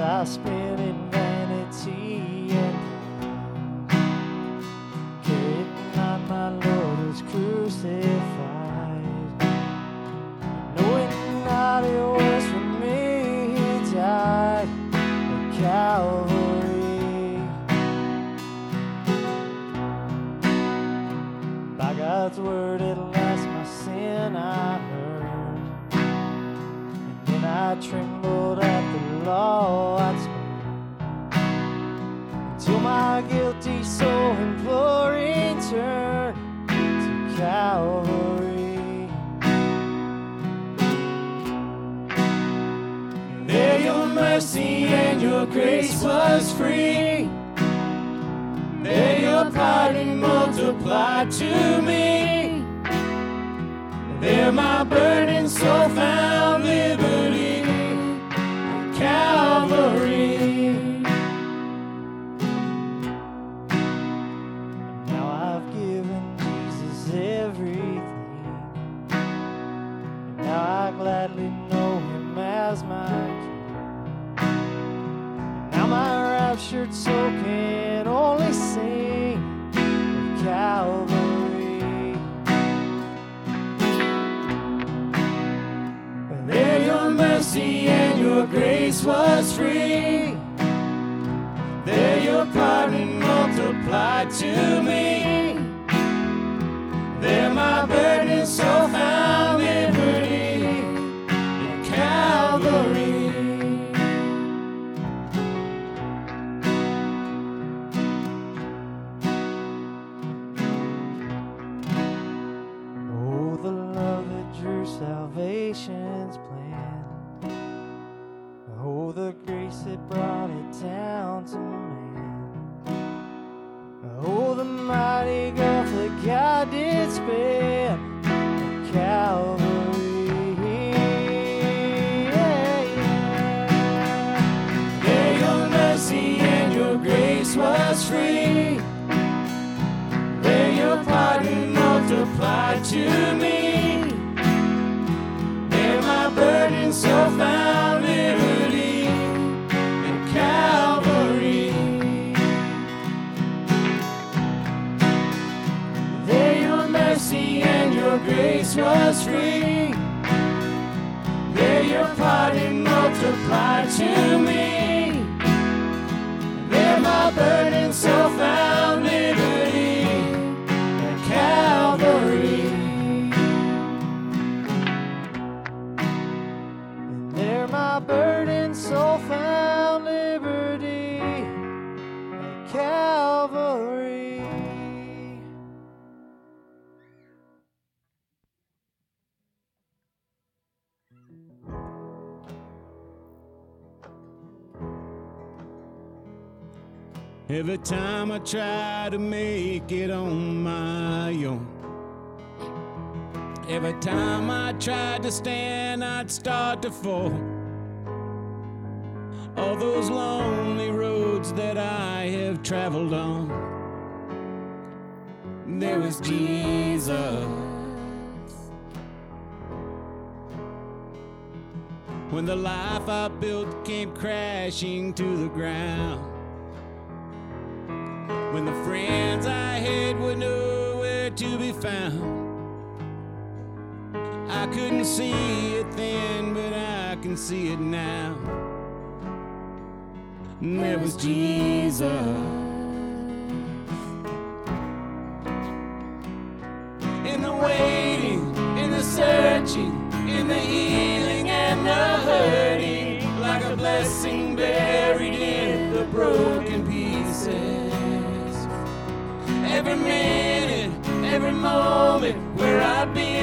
I spin it. mercy and your grace was free. There your pardon multiplied to me. Every time I try to make it on my own. Every time I tried to stand, I'd start to fall. All those lonely roads that I have traveled on. There was Jesus. When the life I built came crashing to the ground when the friends I had were nowhere to be found. I couldn't see it then, but I can see it now. And there was Jesus. every minute, every moment where I've been.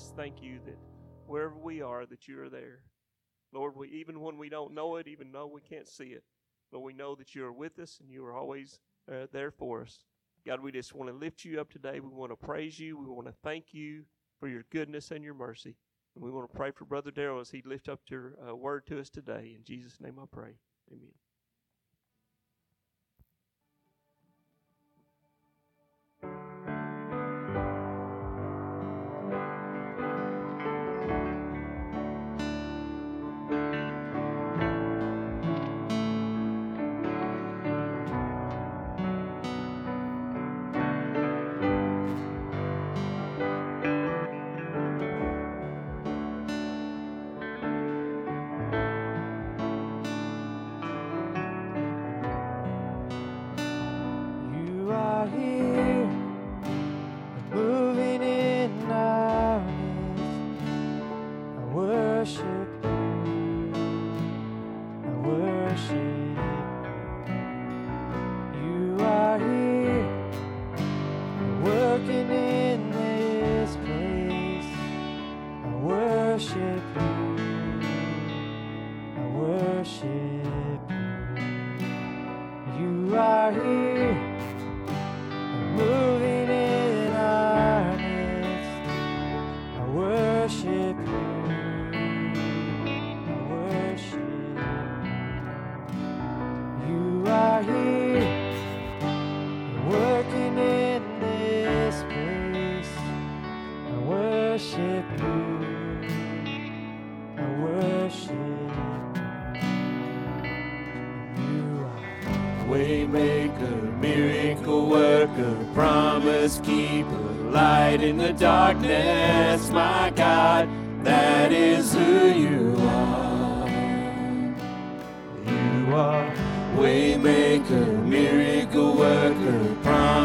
just thank you that wherever we are, that you are there. Lord, we, even when we don't know it, even though we can't see it, but we know that you are with us and you are always uh, there for us. God, we just want to lift you up today. We want to praise you. We want to thank you for your goodness and your mercy. And we want to pray for Brother Darrell as he lifts up your uh, word to us today. In Jesus' name I pray. Amen.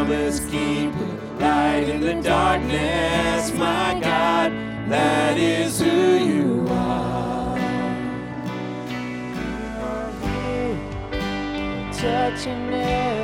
marvelous keeper, light in the darkness, my God, that is who you are. Touching it.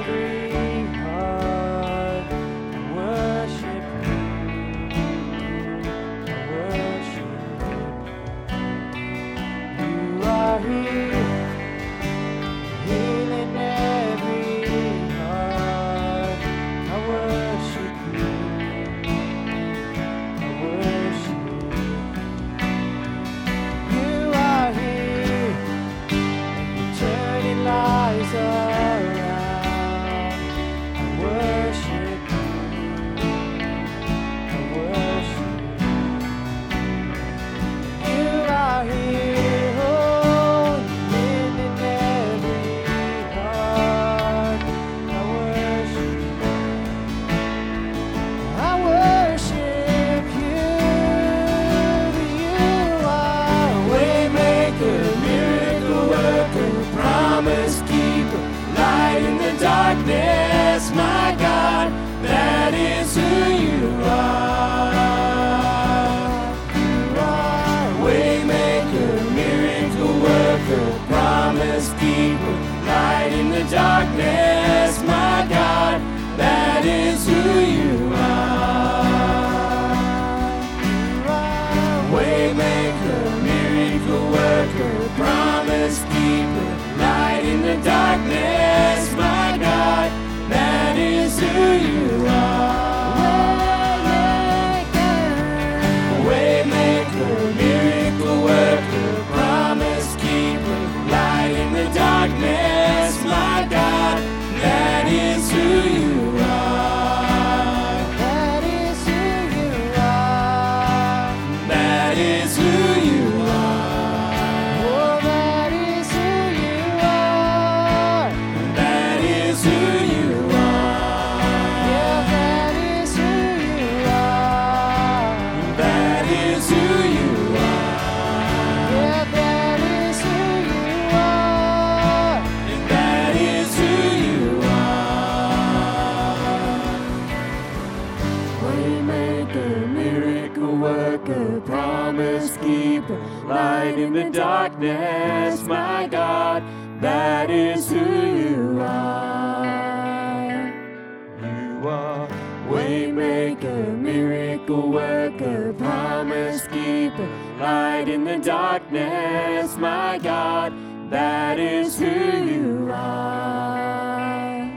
The darkness, my God, that is who you are.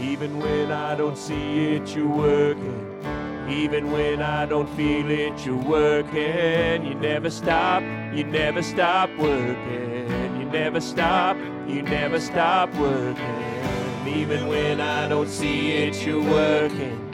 Even when I don't see it, you're working. Even when I don't feel it, you're working. You never stop, you never stop working. You never stop, you never stop working. Even when I don't see it, you're working.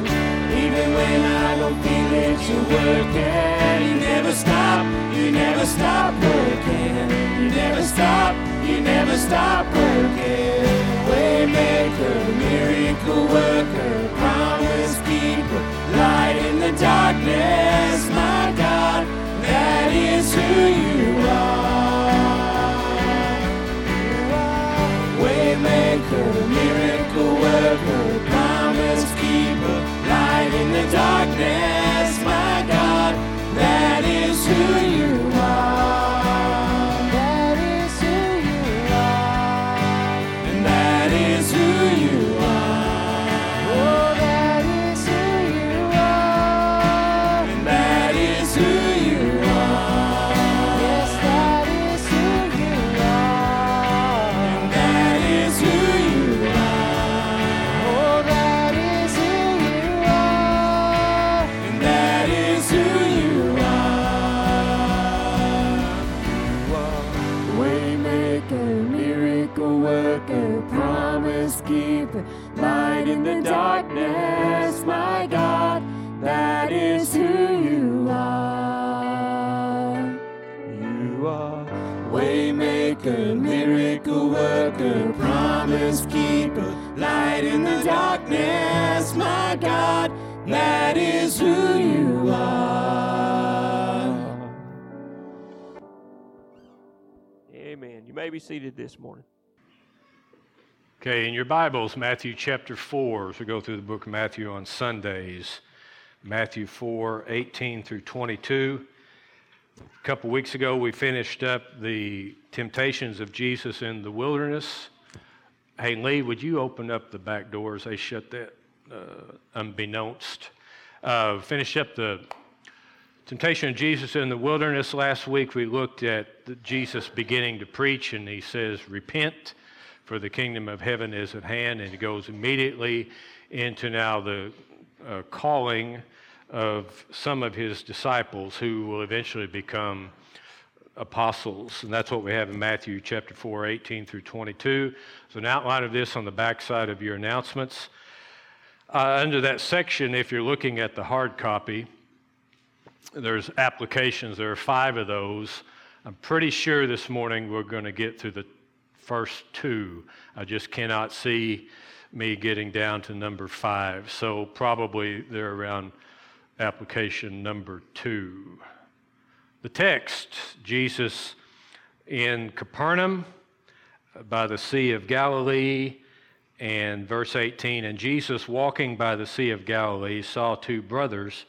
Even when I don't feel it, you're working. You never stop, you never stop working. You never stop, you never stop working. Waymaker, miracle worker, promise keeper, light in the darkness, my God, that is who you are. Waymaker, miracle worker, promise keeper, light in the darkness, my God, that is who you are. This morning. Okay, in your Bibles, Matthew chapter 4, as we go through the book of Matthew on Sundays, Matthew 4, 18 through 22. A couple weeks ago, we finished up the temptations of Jesus in the wilderness. Hey, Lee, would you open up the back doors? They shut that uh, unbeknownst. Uh, finished up the temptation of Jesus in the wilderness last week. We looked at Jesus beginning to preach, and he says, Repent, for the kingdom of heaven is at hand. And he goes immediately into now the uh, calling of some of his disciples who will eventually become apostles. And that's what we have in Matthew chapter 4, 18 through 22. So, an outline of this on the backside of your announcements. Uh, under that section, if you're looking at the hard copy, there's applications. There are five of those. I'm pretty sure this morning we're going to get through the first two. I just cannot see me getting down to number five. So probably they're around application number two. The text Jesus in Capernaum by the Sea of Galilee, and verse 18 And Jesus, walking by the Sea of Galilee, saw two brothers,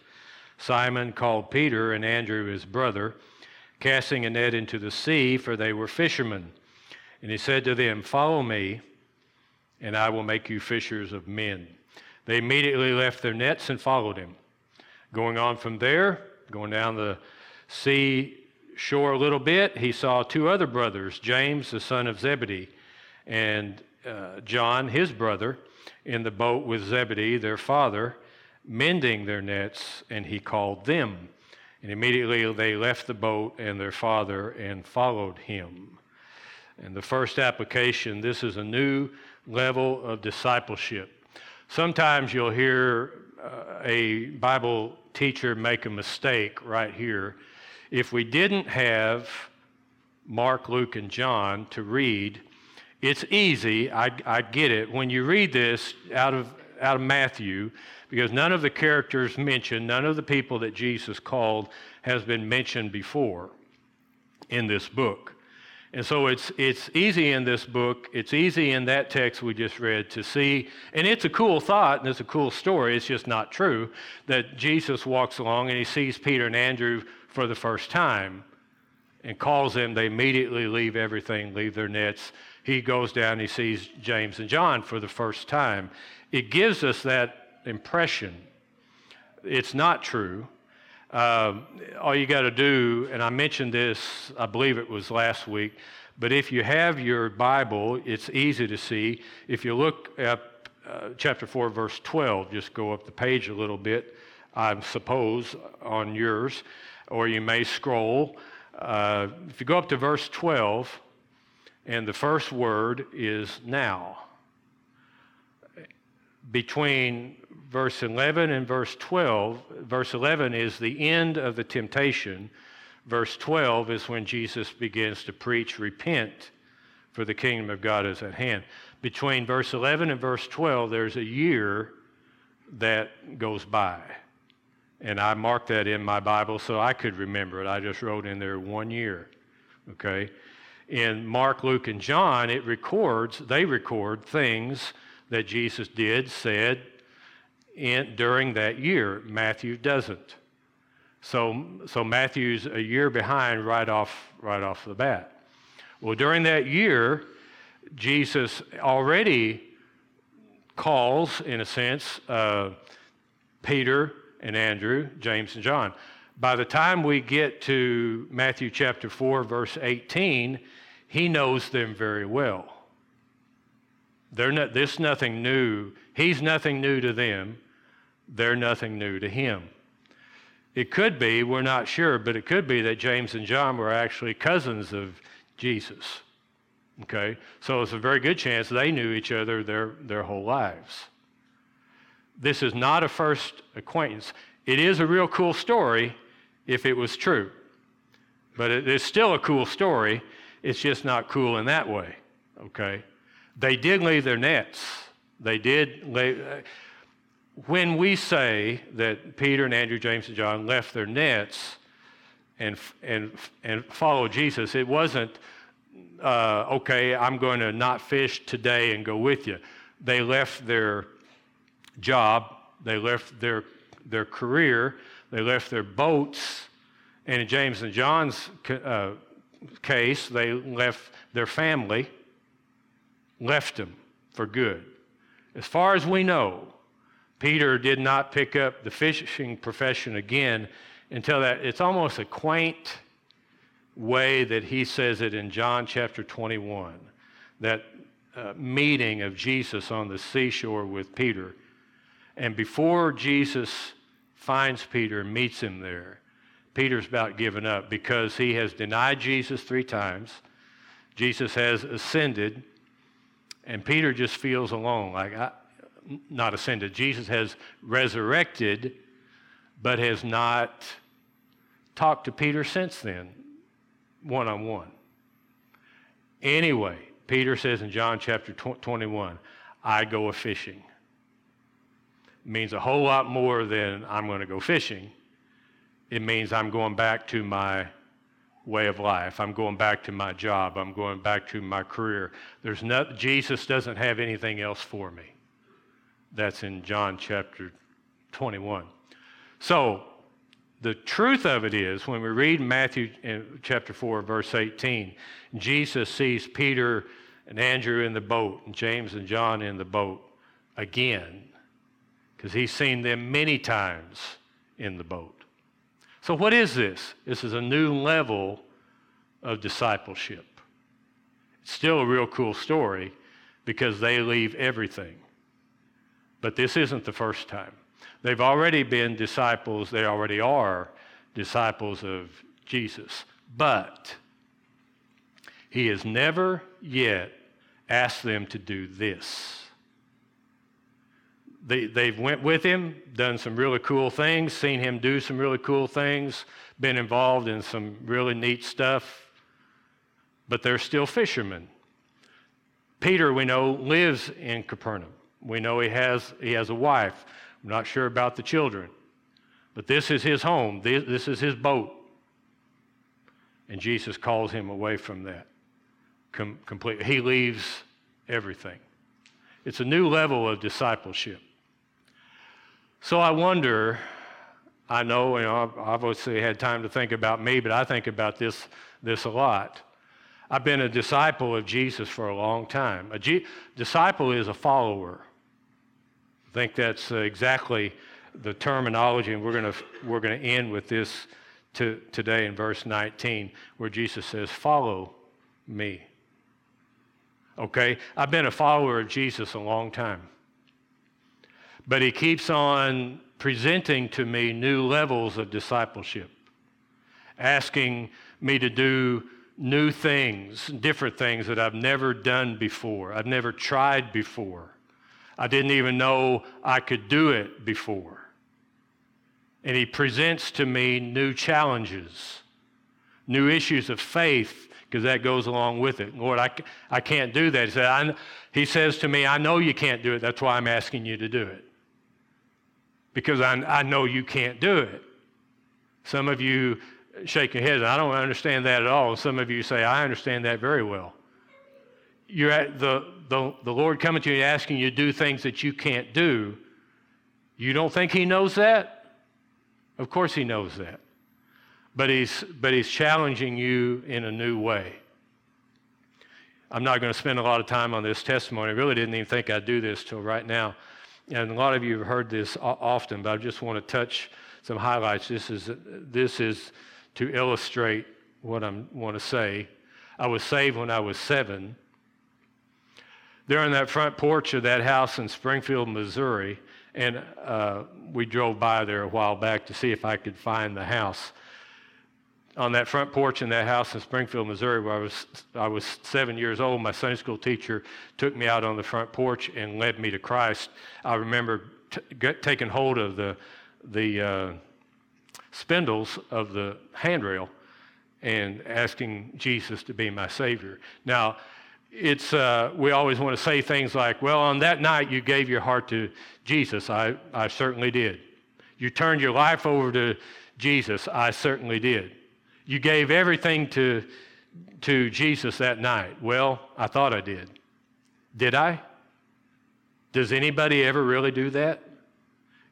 Simon called Peter and Andrew his brother, casting a net into the sea, for they were fishermen. And he said to them, Follow me, and I will make you fishers of men. They immediately left their nets and followed him. Going on from there, going down the sea shore a little bit, he saw two other brothers, James, the son of Zebedee, and uh, John, his brother, in the boat with Zebedee, their father, mending their nets, and he called them. And immediately they left the boat and their father and followed him. And the first application this is a new level of discipleship. Sometimes you'll hear uh, a Bible teacher make a mistake right here. If we didn't have Mark, Luke, and John to read, it's easy, I, I get it, when you read this out of, out of Matthew, because none of the characters mentioned, none of the people that Jesus called has been mentioned before in this book. And so it's, it's easy in this book, it's easy in that text we just read to see, and it's a cool thought and it's a cool story, it's just not true, that Jesus walks along and he sees Peter and Andrew for the first time and calls them. They immediately leave everything, leave their nets. He goes down, he sees James and John for the first time. It gives us that impression. It's not true. Um, all you got to do, and I mentioned this, I believe it was last week, but if you have your Bible, it's easy to see. If you look at uh, chapter 4, verse 12, just go up the page a little bit, I suppose, on yours, or you may scroll. Uh, if you go up to verse 12, and the first word is now. Between verse 11 and verse 12, verse 11 is the end of the temptation. Verse 12 is when Jesus begins to preach, repent, for the kingdom of God is at hand. Between verse 11 and verse 12, there's a year that goes by. And I marked that in my Bible so I could remember it. I just wrote in there one year. Okay? In Mark, Luke, and John, it records, they record things that Jesus did, said, in, during that year. Matthew doesn't. So, so Matthew's a year behind right off, right off the bat. Well, during that year, Jesus already calls, in a sense, uh, Peter and Andrew, James and John. By the time we get to Matthew chapter 4, verse 18, he knows them very well. They're not, this nothing new. He's nothing new to them. They're nothing new to him. It could be, we're not sure, but it could be that James and John were actually cousins of Jesus. Okay? So it's a very good chance they knew each other their, their whole lives. This is not a first acquaintance. It is a real cool story if it was true. But it is still a cool story. It's just not cool in that way. Okay? They did leave their nets. They did leave. When we say that Peter and Andrew, James and John left their nets and, and, and followed Jesus, it wasn't, uh, okay, I'm going to not fish today and go with you. They left their job, they left their, their career, they left their boats, and in James and John's uh, case, they left their family, left them for good. As far as we know, Peter did not pick up the fishing profession again until that it's almost a quaint way that he says it in John chapter 21 that uh, meeting of Jesus on the seashore with Peter. And before Jesus finds Peter and meets him there, Peter's about given up because he has denied Jesus three times. Jesus has ascended, and Peter just feels alone, like, I, not ascended. Jesus has resurrected, but has not talked to Peter since then, one on one. Anyway, Peter says in John chapter 21, I go a fishing. Means a whole lot more than I'm going to go fishing. It means I'm going back to my way of life. I'm going back to my job. I'm going back to my career. There's not, Jesus doesn't have anything else for me. That's in John chapter 21. So The truth of it is, when we read Matthew uh, chapter 4, verse 18, Jesus sees Peter and Andrew in the boat, and James and John in the boat again, because he's seen them many times in the boat. So, what is this? This is a new level of discipleship. It's still a real cool story because they leave everything. But this isn't the first time. They've already been disciples, they already are disciples of Jesus. But he has never yet asked them to do this. They, they've went with him, done some really cool things, seen him do some really cool things, been involved in some really neat stuff, but they're still fishermen. Peter, we know, lives in Capernaum. We know he has, he has a wife. I'm not sure about the children, but this is his home, this, this is his boat. And Jesus calls him away from that com- completely. He leaves everything. It's a new level of discipleship. So I wonder, I know, you know, I've obviously had time to think about me, but I think about this, this a lot. I've been a disciple of Jesus for a long time. A G- disciple is a follower. I think that's exactly the terminology, and we're going we're to end with this to, today in verse 19, where Jesus says, Follow me. Okay? I've been a follower of Jesus a long time. But he keeps on presenting to me new levels of discipleship, asking me to do new things, different things that I've never done before, I've never tried before. I didn't even know I could do it before. And he presents to me new challenges, new issues of faith, because that goes along with it. Lord, I, I can't do that. He, said, he says to me, I know you can't do it. That's why I'm asking you to do it because I, I know you can't do it. Some of you shake your heads. I don't understand that at all. Some of you say, I understand that very well. You're at the, the, the Lord coming to you asking you to do things that you can't do. You don't think He knows that? Of course He knows that. But He's, but he's challenging you in a new way. I'm not going to spend a lot of time on this testimony. I really didn't even think I'd do this till right now and a lot of you have heard this often, but I just want to touch some highlights. This is, this is to illustrate what I want to say. I was saved when I was seven. There on that front porch of that house in Springfield, Missouri, and uh, we drove by there a while back to see if I could find the house on that front porch in that house in Springfield, Missouri, where I was, I was seven years old, my Sunday school teacher took me out on the front porch and led me to Christ. I remember t- taking hold of the, the uh, spindles of the handrail and asking Jesus to be my Savior. Now, it's, uh, we always want to say things like, well, on that night you gave your heart to Jesus. I, I certainly did. You turned your life over to Jesus. I certainly did. You gave everything to, to Jesus that night. Well, I thought I did. Did I? Does anybody ever really do that?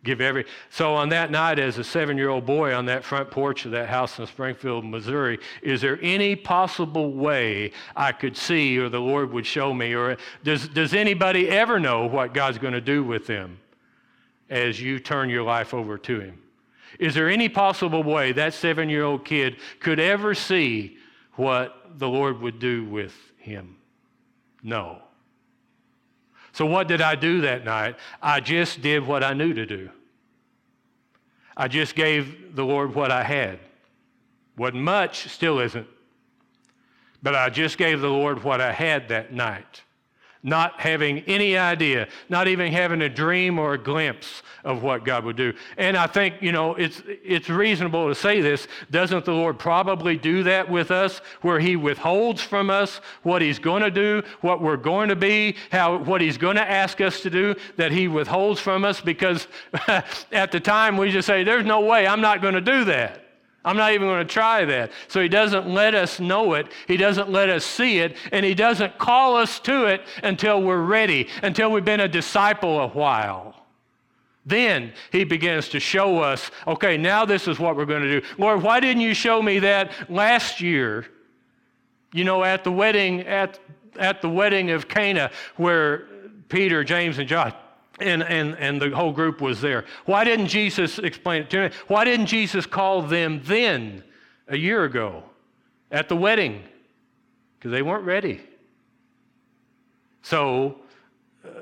Give every so on that night as a seven-year-old boy on that front porch of that house in Springfield, Missouri, is there any possible way I could see or the Lord would show me? Or does does anybody ever know what God's going to do with them as you turn your life over to Him? Is there any possible way that seven year old kid could ever see what the Lord would do with him? No. So, what did I do that night? I just did what I knew to do. I just gave the Lord what I had. Wasn't much, still isn't. But I just gave the Lord what I had that night not having any idea, not even having a dream or a glimpse of what God would do. And I think, you know, it's, it's reasonable to say this. Doesn't the Lord probably do that with us, where He withholds from us what He's going to do, what we're going to be, how, what He's going to ask us to do, that He withholds from us because at the time we just say, There's no way, I'm not going to do that. I'm not even going to try that. So he doesn't let us know it, he doesn't let us see it, and he doesn't call us to it until we're ready, until we've been a disciple a while. Then he begins to show us, okay, now this is what we're going to do. Lord, why didn't you show me that last year? You know, at the wedding, at, at the wedding of Cana, where Peter, James, and John and, and, and the whole group was there. Why didn't Jesus explain it to me? Why didn't Jesus call them then, a year ago, at the wedding? Because they weren't ready. So, uh,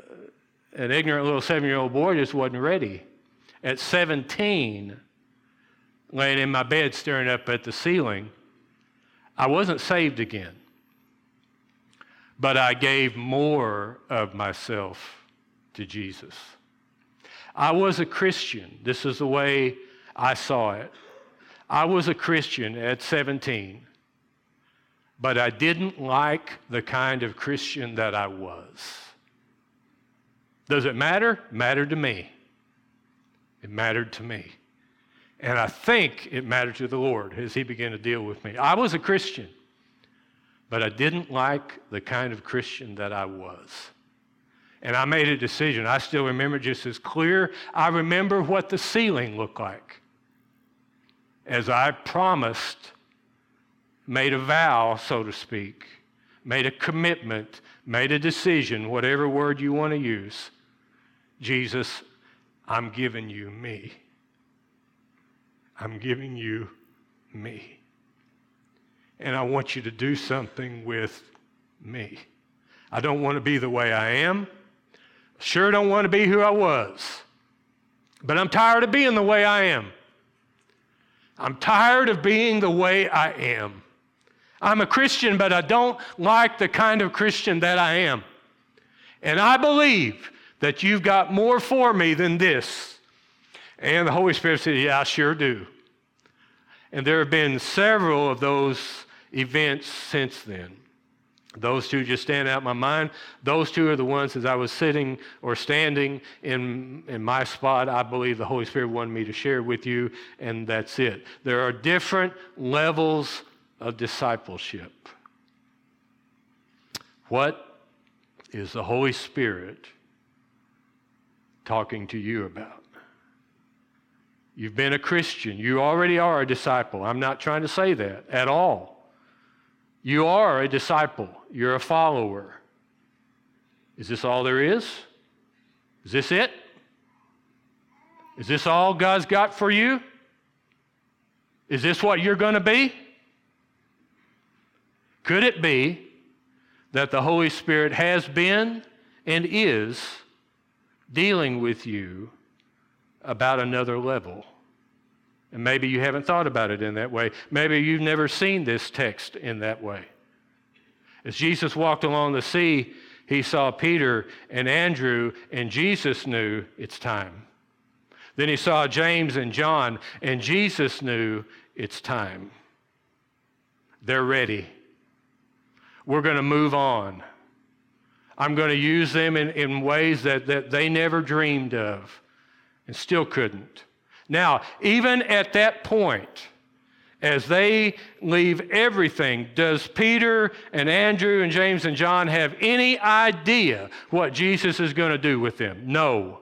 an ignorant little seven year old boy just wasn't ready. At 17, laying in my bed staring up at the ceiling, I wasn't saved again. But I gave more of myself to Jesus. I was a Christian. This is the way I saw it. I was a Christian at 17, but I didn't like the kind of Christian that I was. Does it matter? Mattered to me. It mattered to me. And I think it mattered to the Lord as He began to deal with me. I was a Christian, but I didn't like the kind of Christian that I was. And I made a decision. I still remember just as clear. I remember what the ceiling looked like. As I promised, made a vow, so to speak, made a commitment, made a decision, whatever word you want to use. Jesus, I'm giving you me. I'm giving you me. And I want you to do something with me. I don't want to be the way I am. Sure don't want to be who I was. But I'm tired of being the way I am. I'm tired of being the way I am. I'm a Christian, but I don't like the kind of Christian that I am. And I believe that you've got more for me than this. And the Holy Spirit said, Yeah, I sure do. And there have been several of those events since then. Those two just stand out in my mind. Those two are the ones as I was sitting or standing in, in my spot, I believe the Holy Spirit wanted me to share with you, and that's it. There are different levels of discipleship. What is the Holy Spirit talking to you about? You've been a Christian. You already are a disciple. I'm not trying to say that at all. You are a disciple, you're a follower. Is this all there is? Is this it? Is this all God's got for you? Is this what you're going to be? Could it be that the Holy Spirit has been and is dealing with you about another level? And maybe you haven't thought about it in that way. Maybe you've never seen this text in that way. As Jesus walked along the sea, he saw Peter and Andrew, and Jesus knew it's time. Then he saw James and John, and Jesus knew it's time. They're ready. We're going to move on. I'm going to use them in, in ways that, that they never dreamed of and still couldn't. Now, even at that point, as they leave everything, does Peter and Andrew and James and John have any idea what Jesus is going to do with them? No.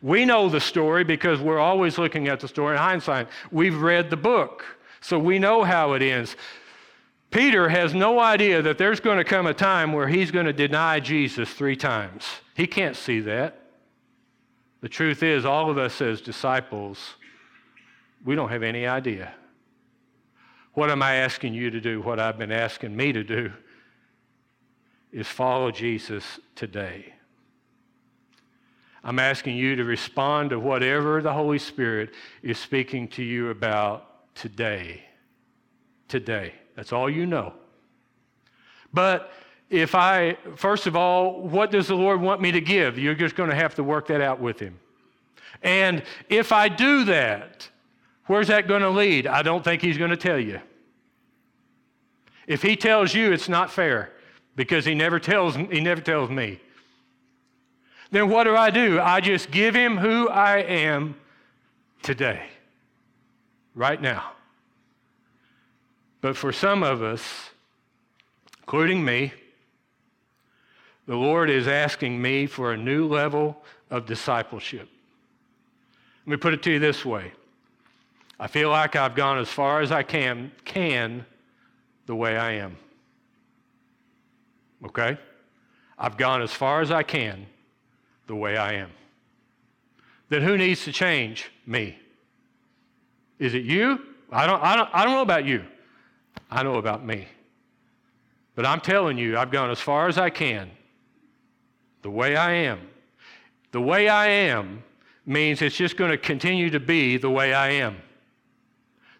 We know the story because we're always looking at the story in hindsight. We've read the book, so we know how it ends. Peter has no idea that there's going to come a time where he's going to deny Jesus three times. He can't see that. The truth is, all of us as disciples, we don't have any idea. What am I asking you to do? What I've been asking me to do is follow Jesus today. I'm asking you to respond to whatever the Holy Spirit is speaking to you about today. Today. That's all you know. But if I, first of all, what does the Lord want me to give? You're just going to have to work that out with Him. And if I do that, where's that going to lead? I don't think He's going to tell you. If He tells you, it's not fair because He never tells, he never tells me. Then what do I do? I just give Him who I am today, right now. But for some of us, including me, the Lord is asking me for a new level of discipleship. Let me put it to you this way I feel like I've gone as far as I can, can the way I am. Okay? I've gone as far as I can the way I am. Then who needs to change? Me. Is it you? I don't, I don't, I don't know about you. I know about me. But I'm telling you, I've gone as far as I can the way I am. The way I am means it's just going to continue to be the way I am.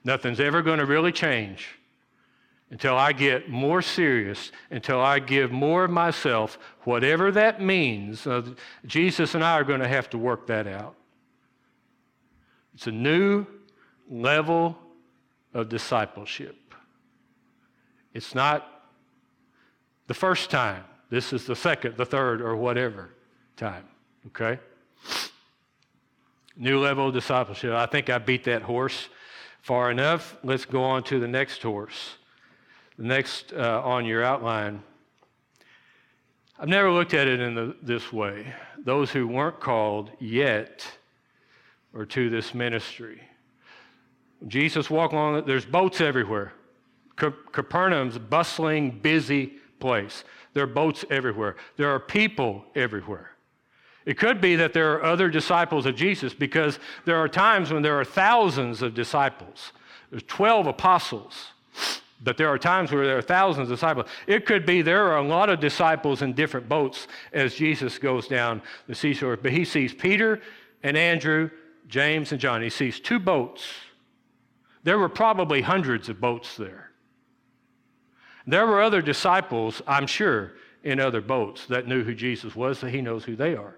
Nothing's ever going to really change until I get more serious, until I give more of myself, whatever that means. Uh, Jesus and I are going to have to work that out. It's a new level of discipleship. It's not the first time. This is the second, the third, or whatever time. Okay? New level of discipleship. I think I beat that horse far enough. Let's go on to the next horse. The next uh, on your outline. I've never looked at it in the, this way. Those who weren't called yet or to this ministry. Jesus walked along, there's boats everywhere. Capernaum's bustling, busy place. There are boats everywhere. There are people everywhere. It could be that there are other disciples of Jesus because there are times when there are thousands of disciples. There's 12 apostles, but there are times where there are thousands of disciples. It could be there are a lot of disciples in different boats as Jesus goes down the seashore, but he sees Peter and Andrew, James and John. He sees two boats. There were probably hundreds of boats there. There were other disciples, I'm sure, in other boats that knew who Jesus was, so he knows who they are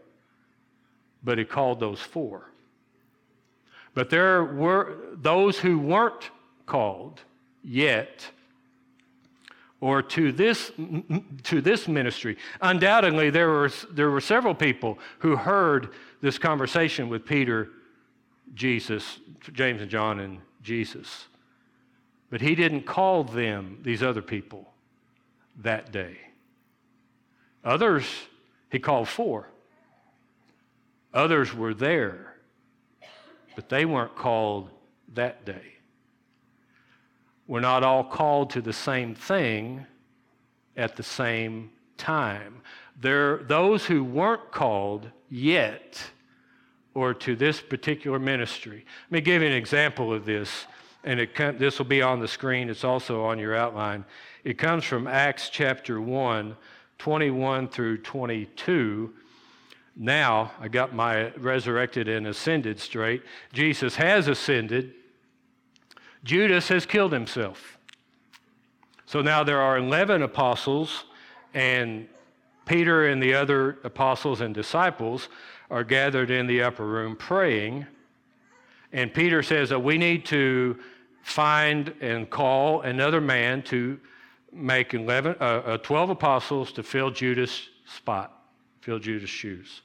but he called those four. But there were those who weren't called yet or to this, to this ministry. Undoubtedly, there were, there were several people who heard this conversation with Peter, Jesus, James and John, and Jesus. But he didn't call them, these other people, that day. Others, he called four. Others were there, but they weren't called that day. We're not all called to the same thing at the same time. There, those who weren't called yet or to this particular ministry. Let me give you an example of this, and it, this will be on the screen. It's also on your outline. It comes from Acts chapter 1, 21 through 22 now I got my resurrected and ascended straight. Jesus has ascended. Judas has killed himself. So now there are 11 apostles, and Peter and the other apostles and disciples are gathered in the upper room praying. And Peter says that we need to find and call another man to make 11, uh, uh, 12 apostles to fill Judas' spot, fill Judas' shoes.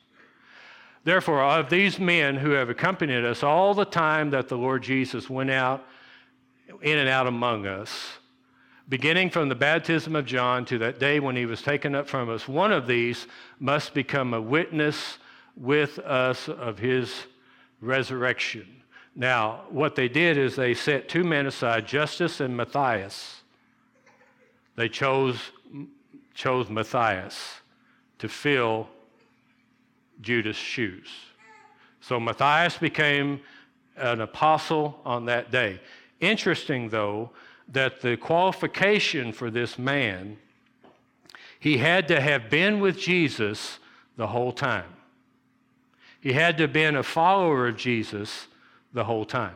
Therefore, of these men who have accompanied us all the time that the Lord Jesus went out in and out among us, beginning from the baptism of John to that day when he was taken up from us, one of these must become a witness with us of his resurrection. Now, what they did is they set two men aside, Justus and Matthias. They chose, chose Matthias to fill Judas' shoes. So Matthias became an apostle on that day. Interesting, though, that the qualification for this man, he had to have been with Jesus the whole time. He had to have been a follower of Jesus the whole time.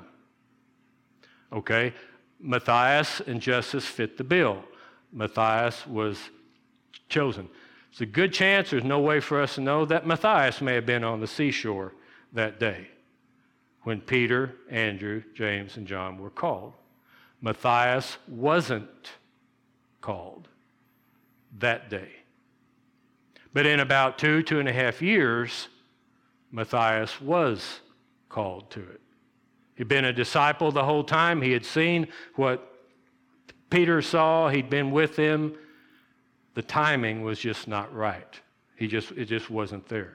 Okay? Matthias and Justus fit the bill. Matthias was chosen. It's a good chance, there's no way for us to know, that Matthias may have been on the seashore that day when Peter, Andrew, James, and John were called. Matthias wasn't called that day. But in about two, two and a half years, Matthias was called to it. He'd been a disciple the whole time. He had seen what Peter saw. He'd been with him the timing was just not right. He just, it just wasn't there.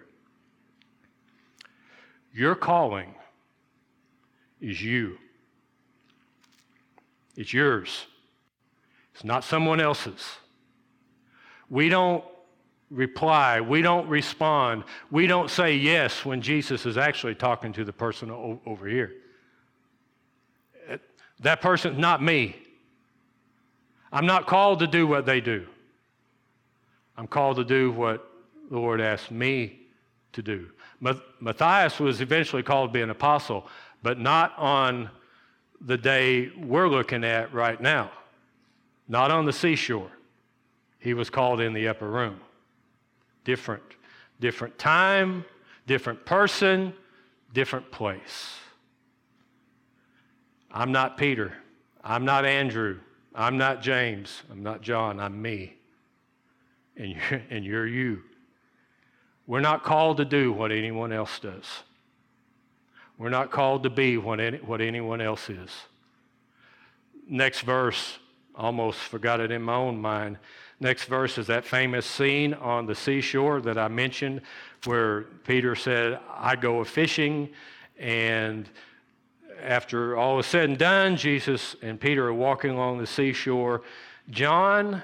Your calling is you. It's yours. It's not someone else's. We don't reply, we don't respond, we don't say yes when Jesus is actually talking to the person o- over here. That person's not me. I'm not called to do what they do. I'm called to do what the Lord asked me to do. Matthias was eventually called to be an apostle, but not on the day we're looking at right now, not on the seashore. He was called in the upper room. Different, different time, different person, different place. I'm not Peter. I'm not Andrew. I'm not James. I'm not John. I'm me. And you're, and you're you. We're not called to do what anyone else does. We're not called to be what, any, what anyone else is. Next verse, almost forgot it in my own mind. Next verse is that famous scene on the seashore that I mentioned where Peter said, I go a fishing. And after all is said and done, Jesus and Peter are walking along the seashore. John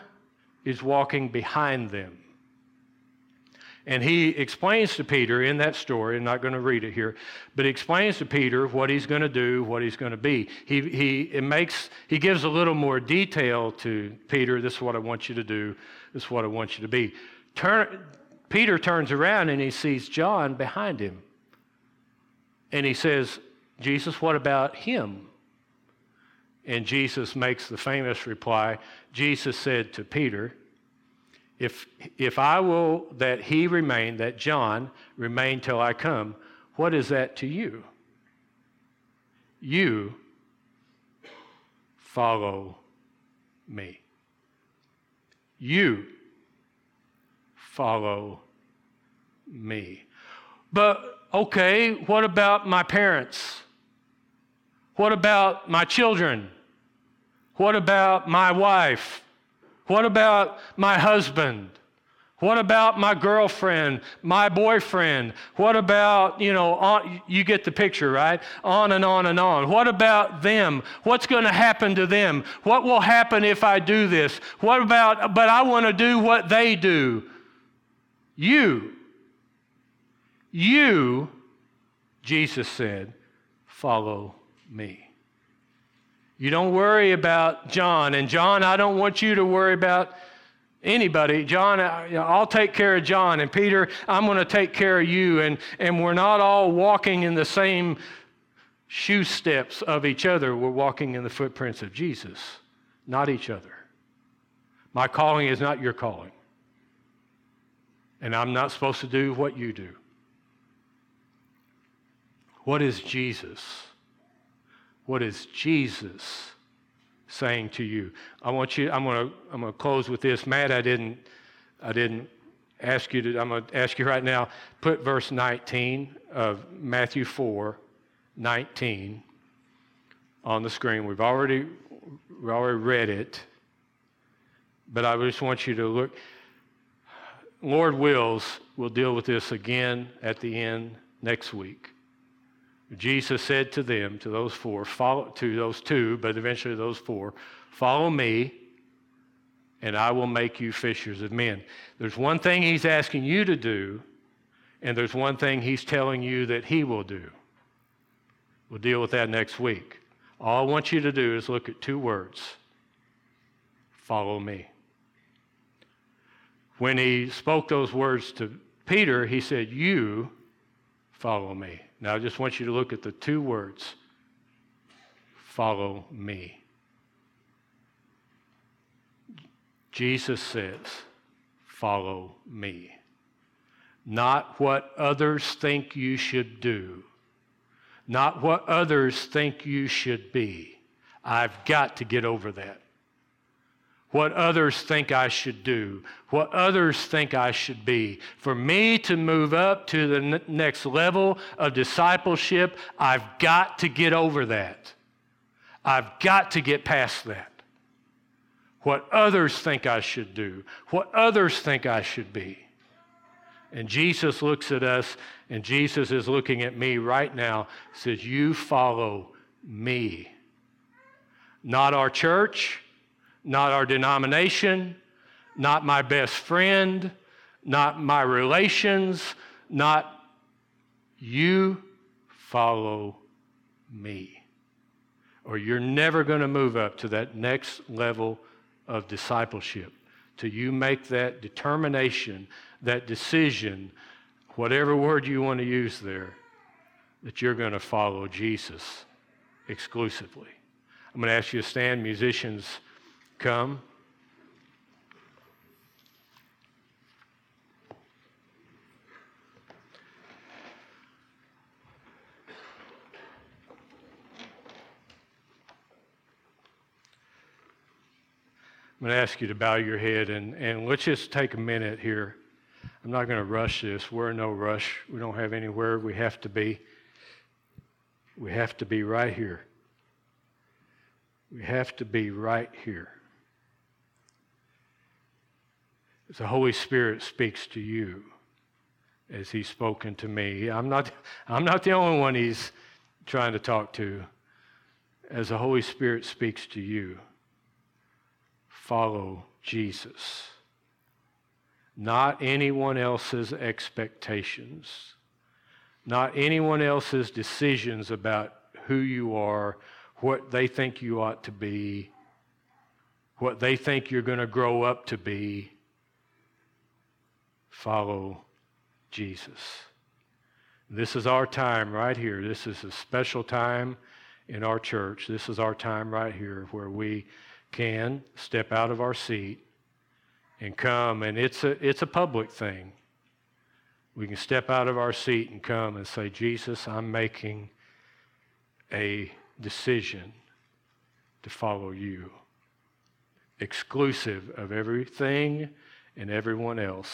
is walking behind them. And he explains to Peter in that story, I'm not going to read it here, but he explains to Peter what he's going to do, what he's going to be. He, he, it makes, he gives a little more detail to Peter this is what I want you to do, this is what I want you to be. Turn, Peter turns around and he sees John behind him. And he says, Jesus, what about him? And Jesus makes the famous reply Jesus said to Peter, if, if I will that he remain, that John remain till I come, what is that to you? You follow me. You follow me. But okay, what about my parents? What about my children? What about my wife? What about my husband? What about my girlfriend, my boyfriend? What about, you know, on, you get the picture, right? On and on and on. What about them? What's going to happen to them? What will happen if I do this? What about, but I want to do what they do? You, you, Jesus said, follow me. You don't worry about John. And John, I don't want you to worry about anybody. John, I'll take care of John. And Peter, I'm going to take care of you. And, and we're not all walking in the same shoe steps of each other. We're walking in the footprints of Jesus, not each other. My calling is not your calling. And I'm not supposed to do what you do. What is Jesus? What is Jesus saying to you? I want you, I'm going to I'm to close with this. Matt, I didn't, I didn't ask you to, I'm going to ask you right now, put verse 19 of Matthew 4, 19 on the screen. We've already, we already read it, but I just want you to look. Lord wills, we'll deal with this again at the end next week. Jesus said to them, to those four, follow, to those two, but eventually those four, follow me, and I will make you fishers of men. There's one thing he's asking you to do, and there's one thing he's telling you that he will do. We'll deal with that next week. All I want you to do is look at two words follow me. When he spoke those words to Peter, he said, You follow me. Now, I just want you to look at the two words follow me. Jesus says, follow me. Not what others think you should do, not what others think you should be. I've got to get over that what others think I should do, what others think I should be. For me to move up to the n- next level of discipleship, I've got to get over that. I've got to get past that. What others think I should do, what others think I should be. And Jesus looks at us, and Jesus is looking at me right now, says, You follow me. Not our church, not our denomination, not my best friend, not my relations, not you follow me. Or you're never going to move up to that next level of discipleship till you make that determination, that decision, whatever word you want to use there, that you're going to follow Jesus exclusively. I'm going to ask you to stand, musicians, come. I'm going to ask you to bow your head and, and let's just take a minute here. I'm not going to rush this. We're in no rush. We don't have anywhere we have to be. We have to be right here. We have to be right here. As the Holy Spirit speaks to you, as He's spoken to me, I'm not, I'm not the only one He's trying to talk to. As the Holy Spirit speaks to you, follow Jesus, not anyone else's expectations, not anyone else's decisions about who you are, what they think you ought to be, what they think you're going to grow up to be. Follow Jesus. This is our time right here. This is a special time in our church. This is our time right here where we can step out of our seat and come, and it's a, it's a public thing. We can step out of our seat and come and say, Jesus, I'm making a decision to follow you, exclusive of everything and everyone else.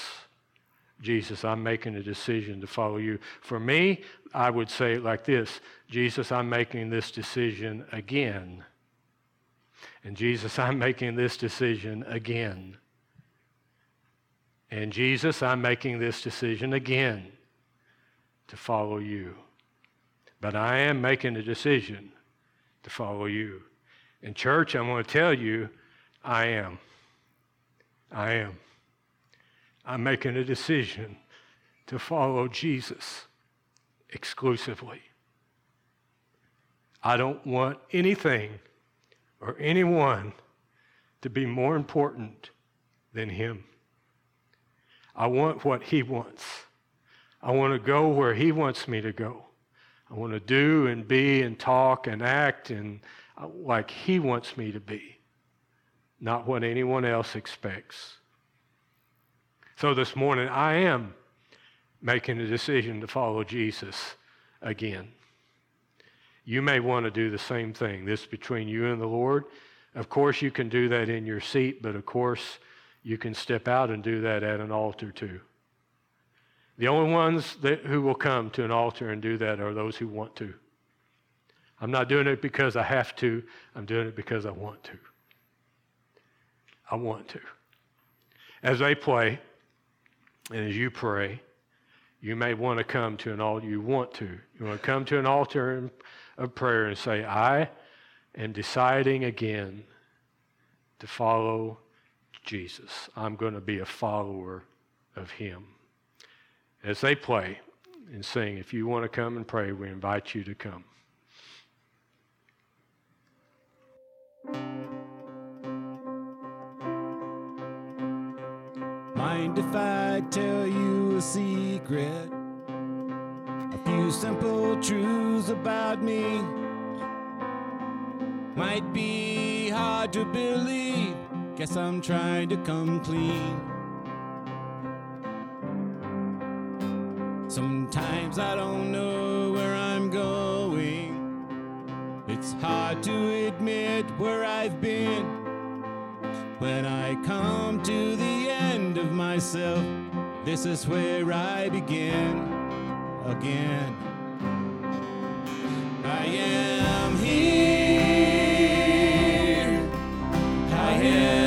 Jesus, I'm making a decision to follow you. For me, I would say it like this Jesus, I'm making this decision again. And Jesus, I'm making this decision again. And Jesus, I'm making this decision again to follow you. But I am making a decision to follow you. In church, I'm going to tell you, I am. I am. I'm making a decision to follow Jesus exclusively. I don't want anything or anyone to be more important than Him. I want what He wants. I want to go where He wants me to go. I want to do and be and talk and act and uh, like He wants me to be, not what anyone else expects. So this morning, I am making a decision to follow Jesus again. You may want to do the same thing. This between you and the Lord. Of course, you can do that in your seat, but of course, you can step out and do that at an altar too. The only ones that, who will come to an altar and do that are those who want to. I'm not doing it because I have to, I'm doing it because I want to. I want to. As they play, and as you pray, you may want to come to an altar. You want to. You want to come to an altar of prayer and say, I am deciding again to follow Jesus. I'm going to be a follower of Him. As they play and sing, if you want to come and pray, we invite you to come. Mind if I tell you a secret? A few simple truths about me. Might be hard to believe, guess I'm trying to come clean. Sometimes I don't know where I'm going. It's hard to admit where I've been. When I come of myself, this is where I begin again. I am here. I am